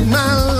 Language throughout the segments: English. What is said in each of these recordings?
So I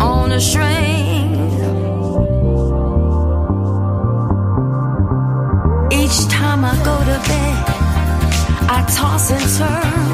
on a string. Each time I go to bed, I toss and turn.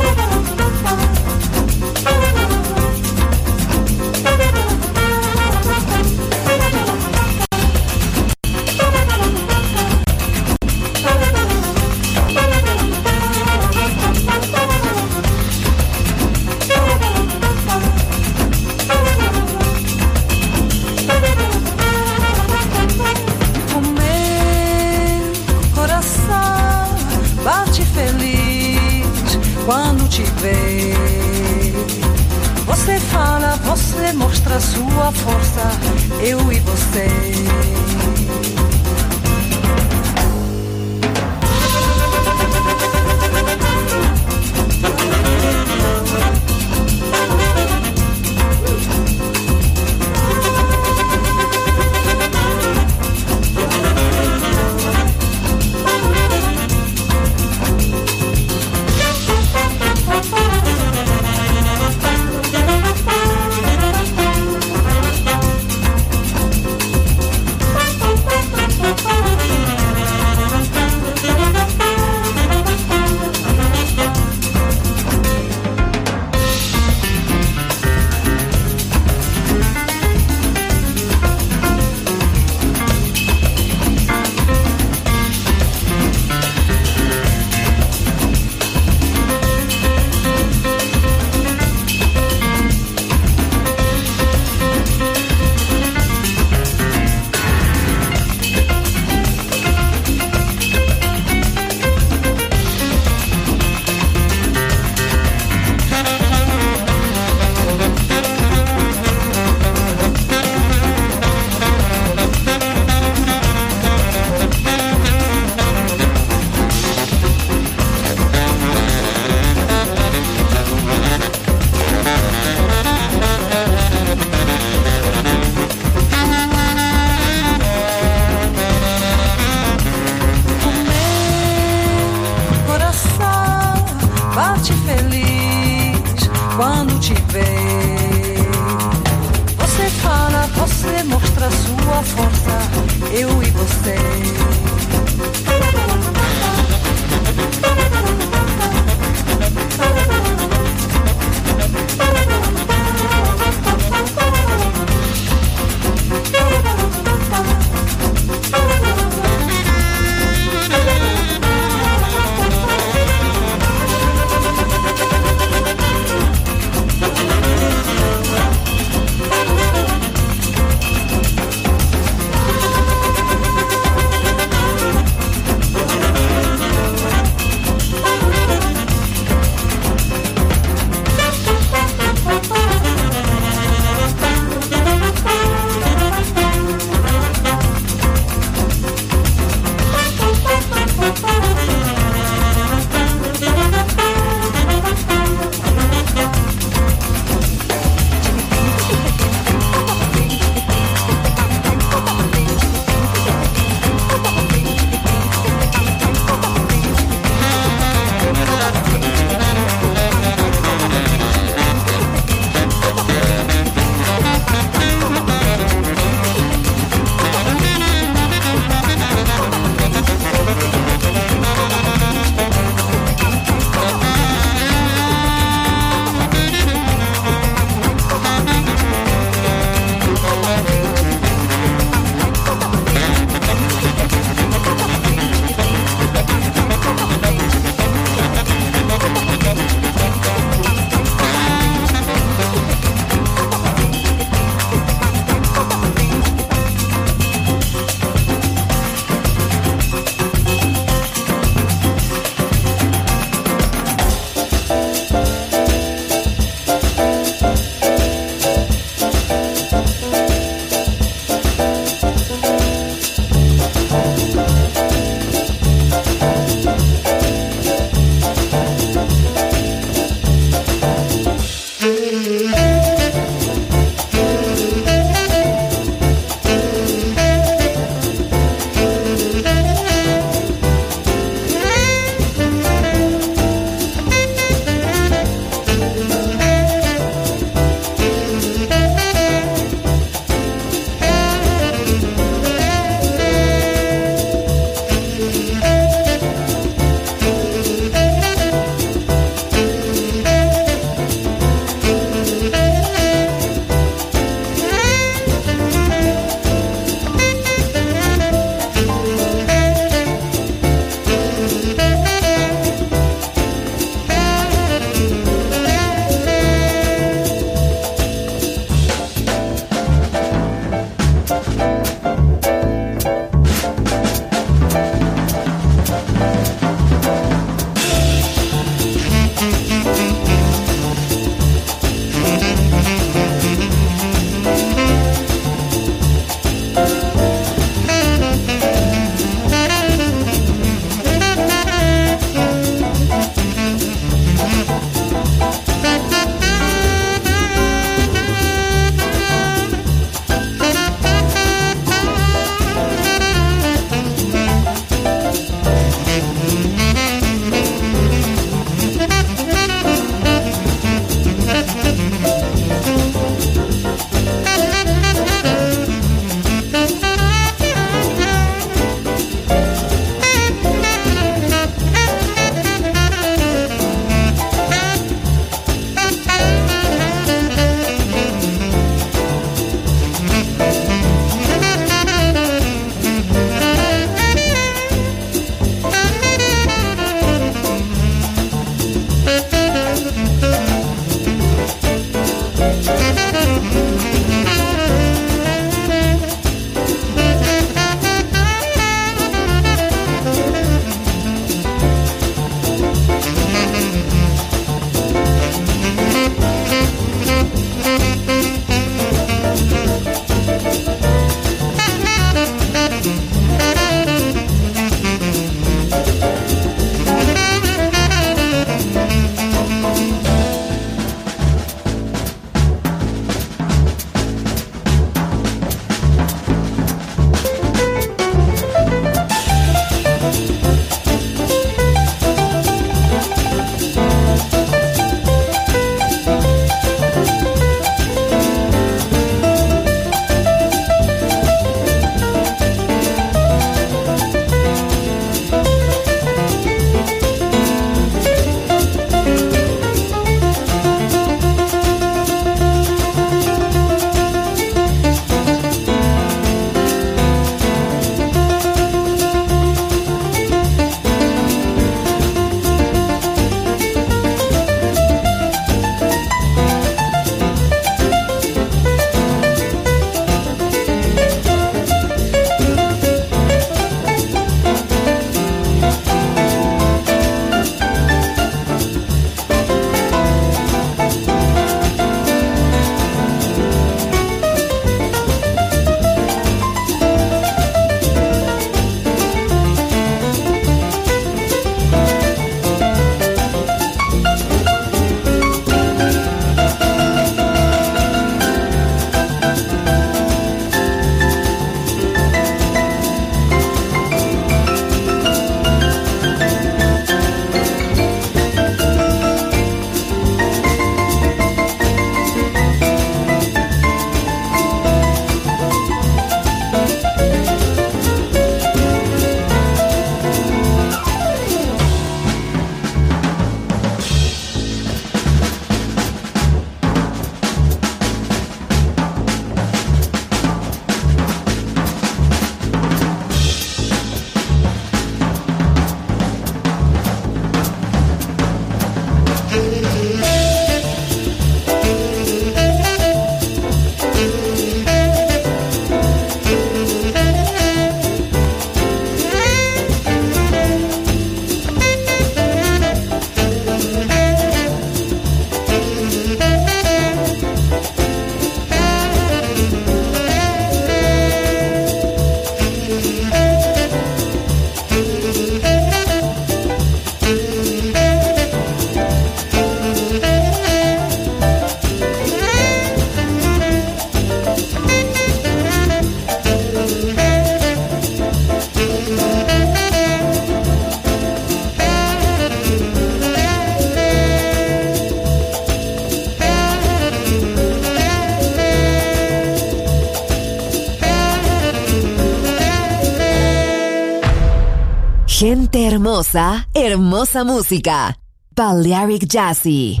Hermosa, hermosa música. Balearic Jazzy.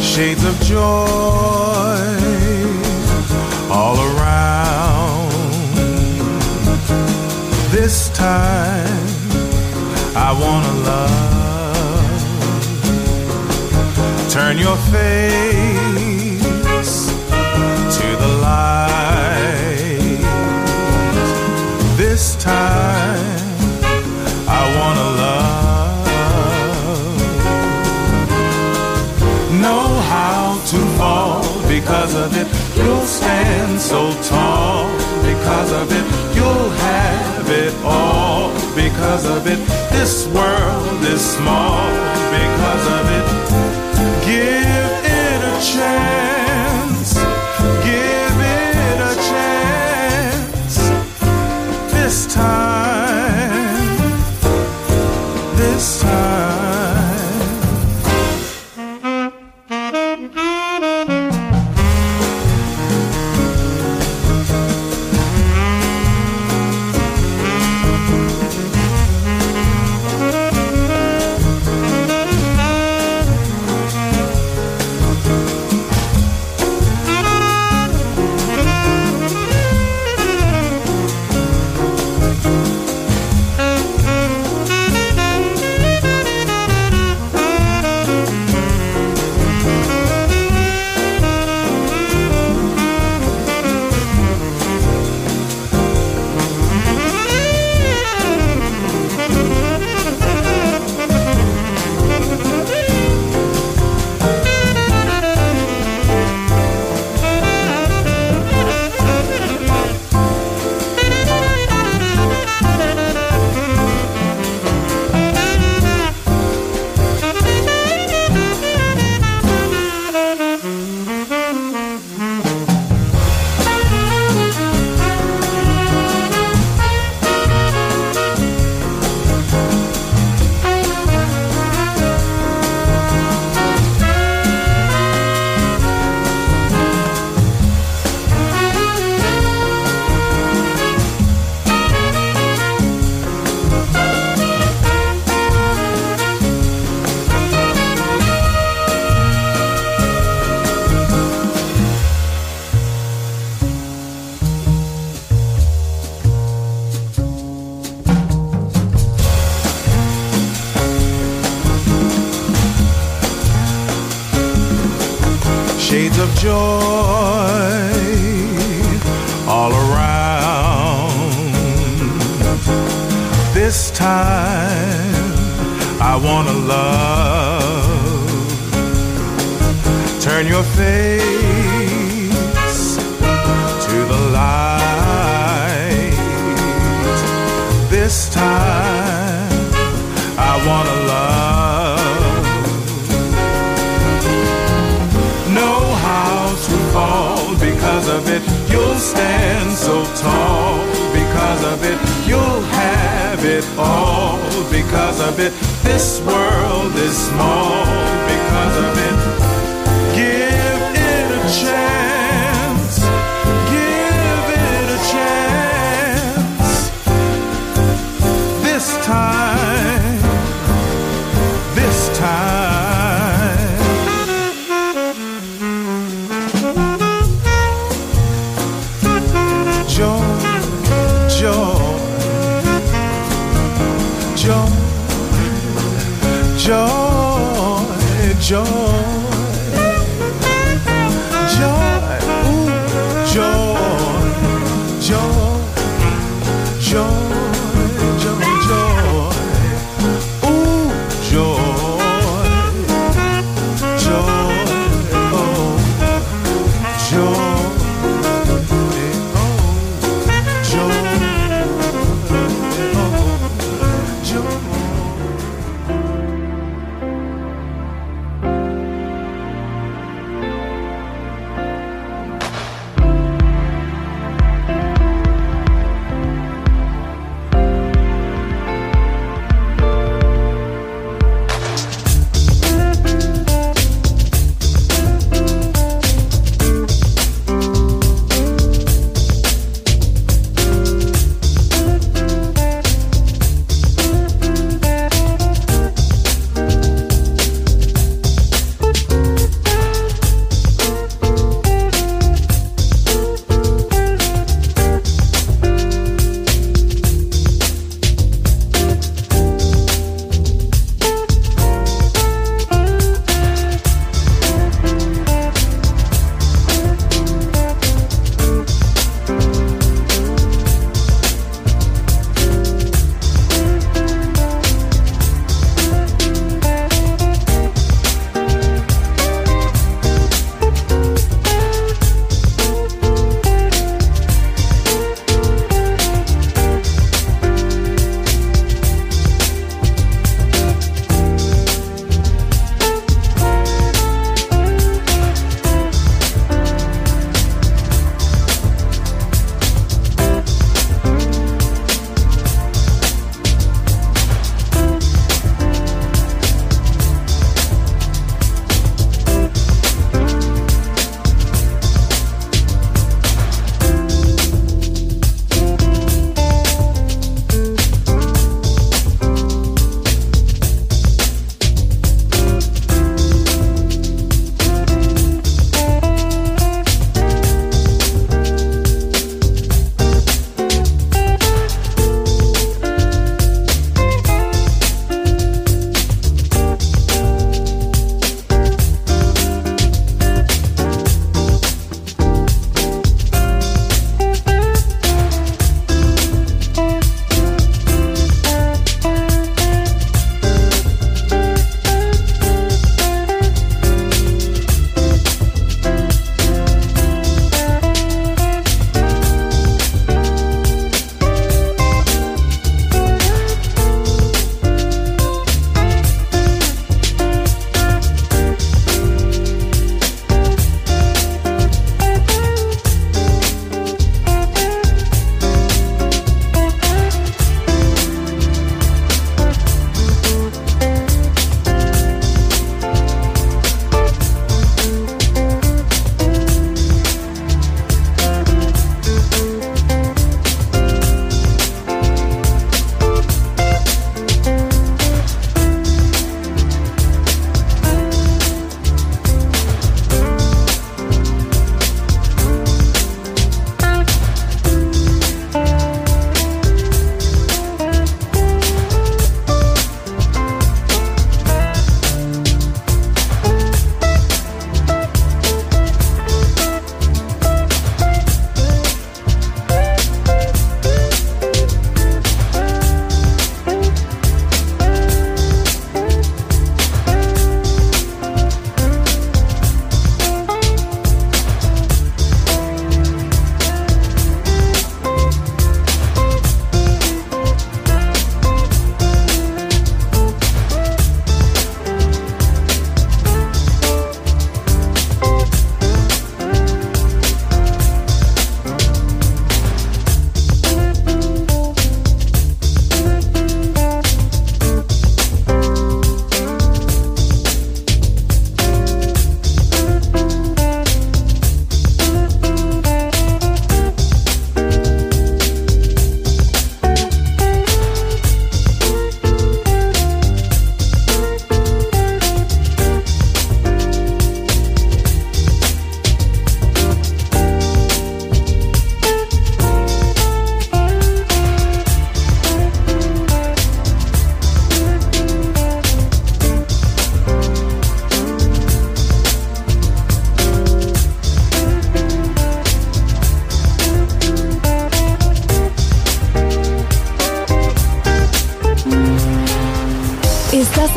Shades of joy all around. This time I wanna love. Turn your face to the light. This time I wanna love. Know how to fall because of it. You'll stand so tall because of it. You'll have it all because of it. This world is small because of it. Give it a chance. It all because of it. This world is small because of it.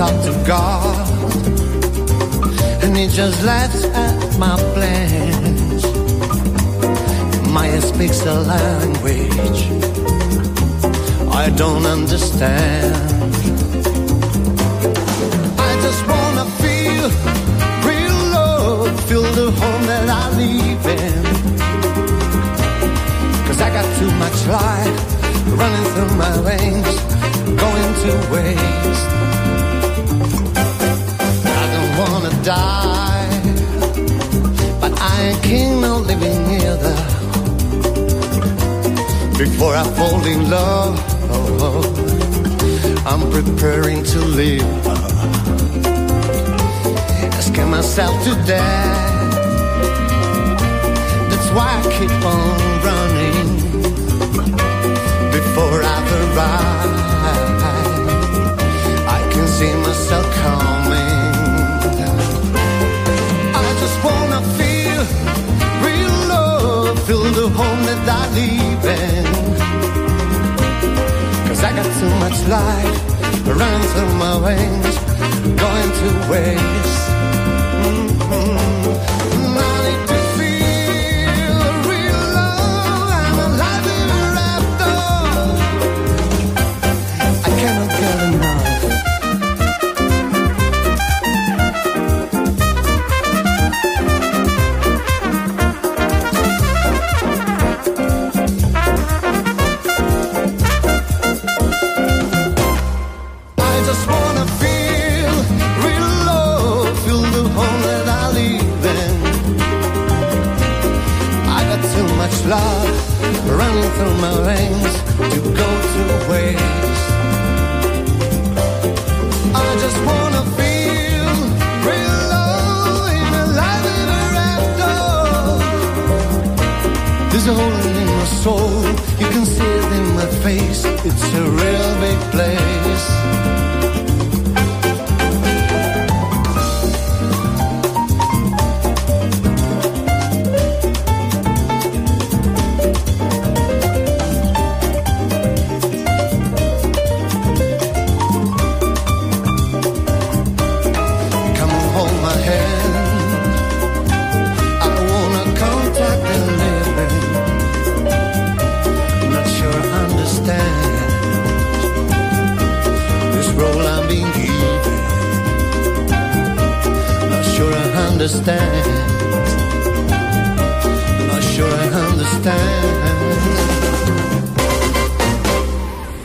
Talk to God, and He just laughs at my plans. Maya speaks the language I don't understand. I just wanna feel real love, feel the home that I live in. Cause I got too much life running through my veins, going to waste. I die, but I ain't on living either. Before I fall in love, I'm preparing to live. Asking myself to death. That's why I keep on running. Before I've arrived, I can see myself coming. Life running through my veins, going to waste. Mhm.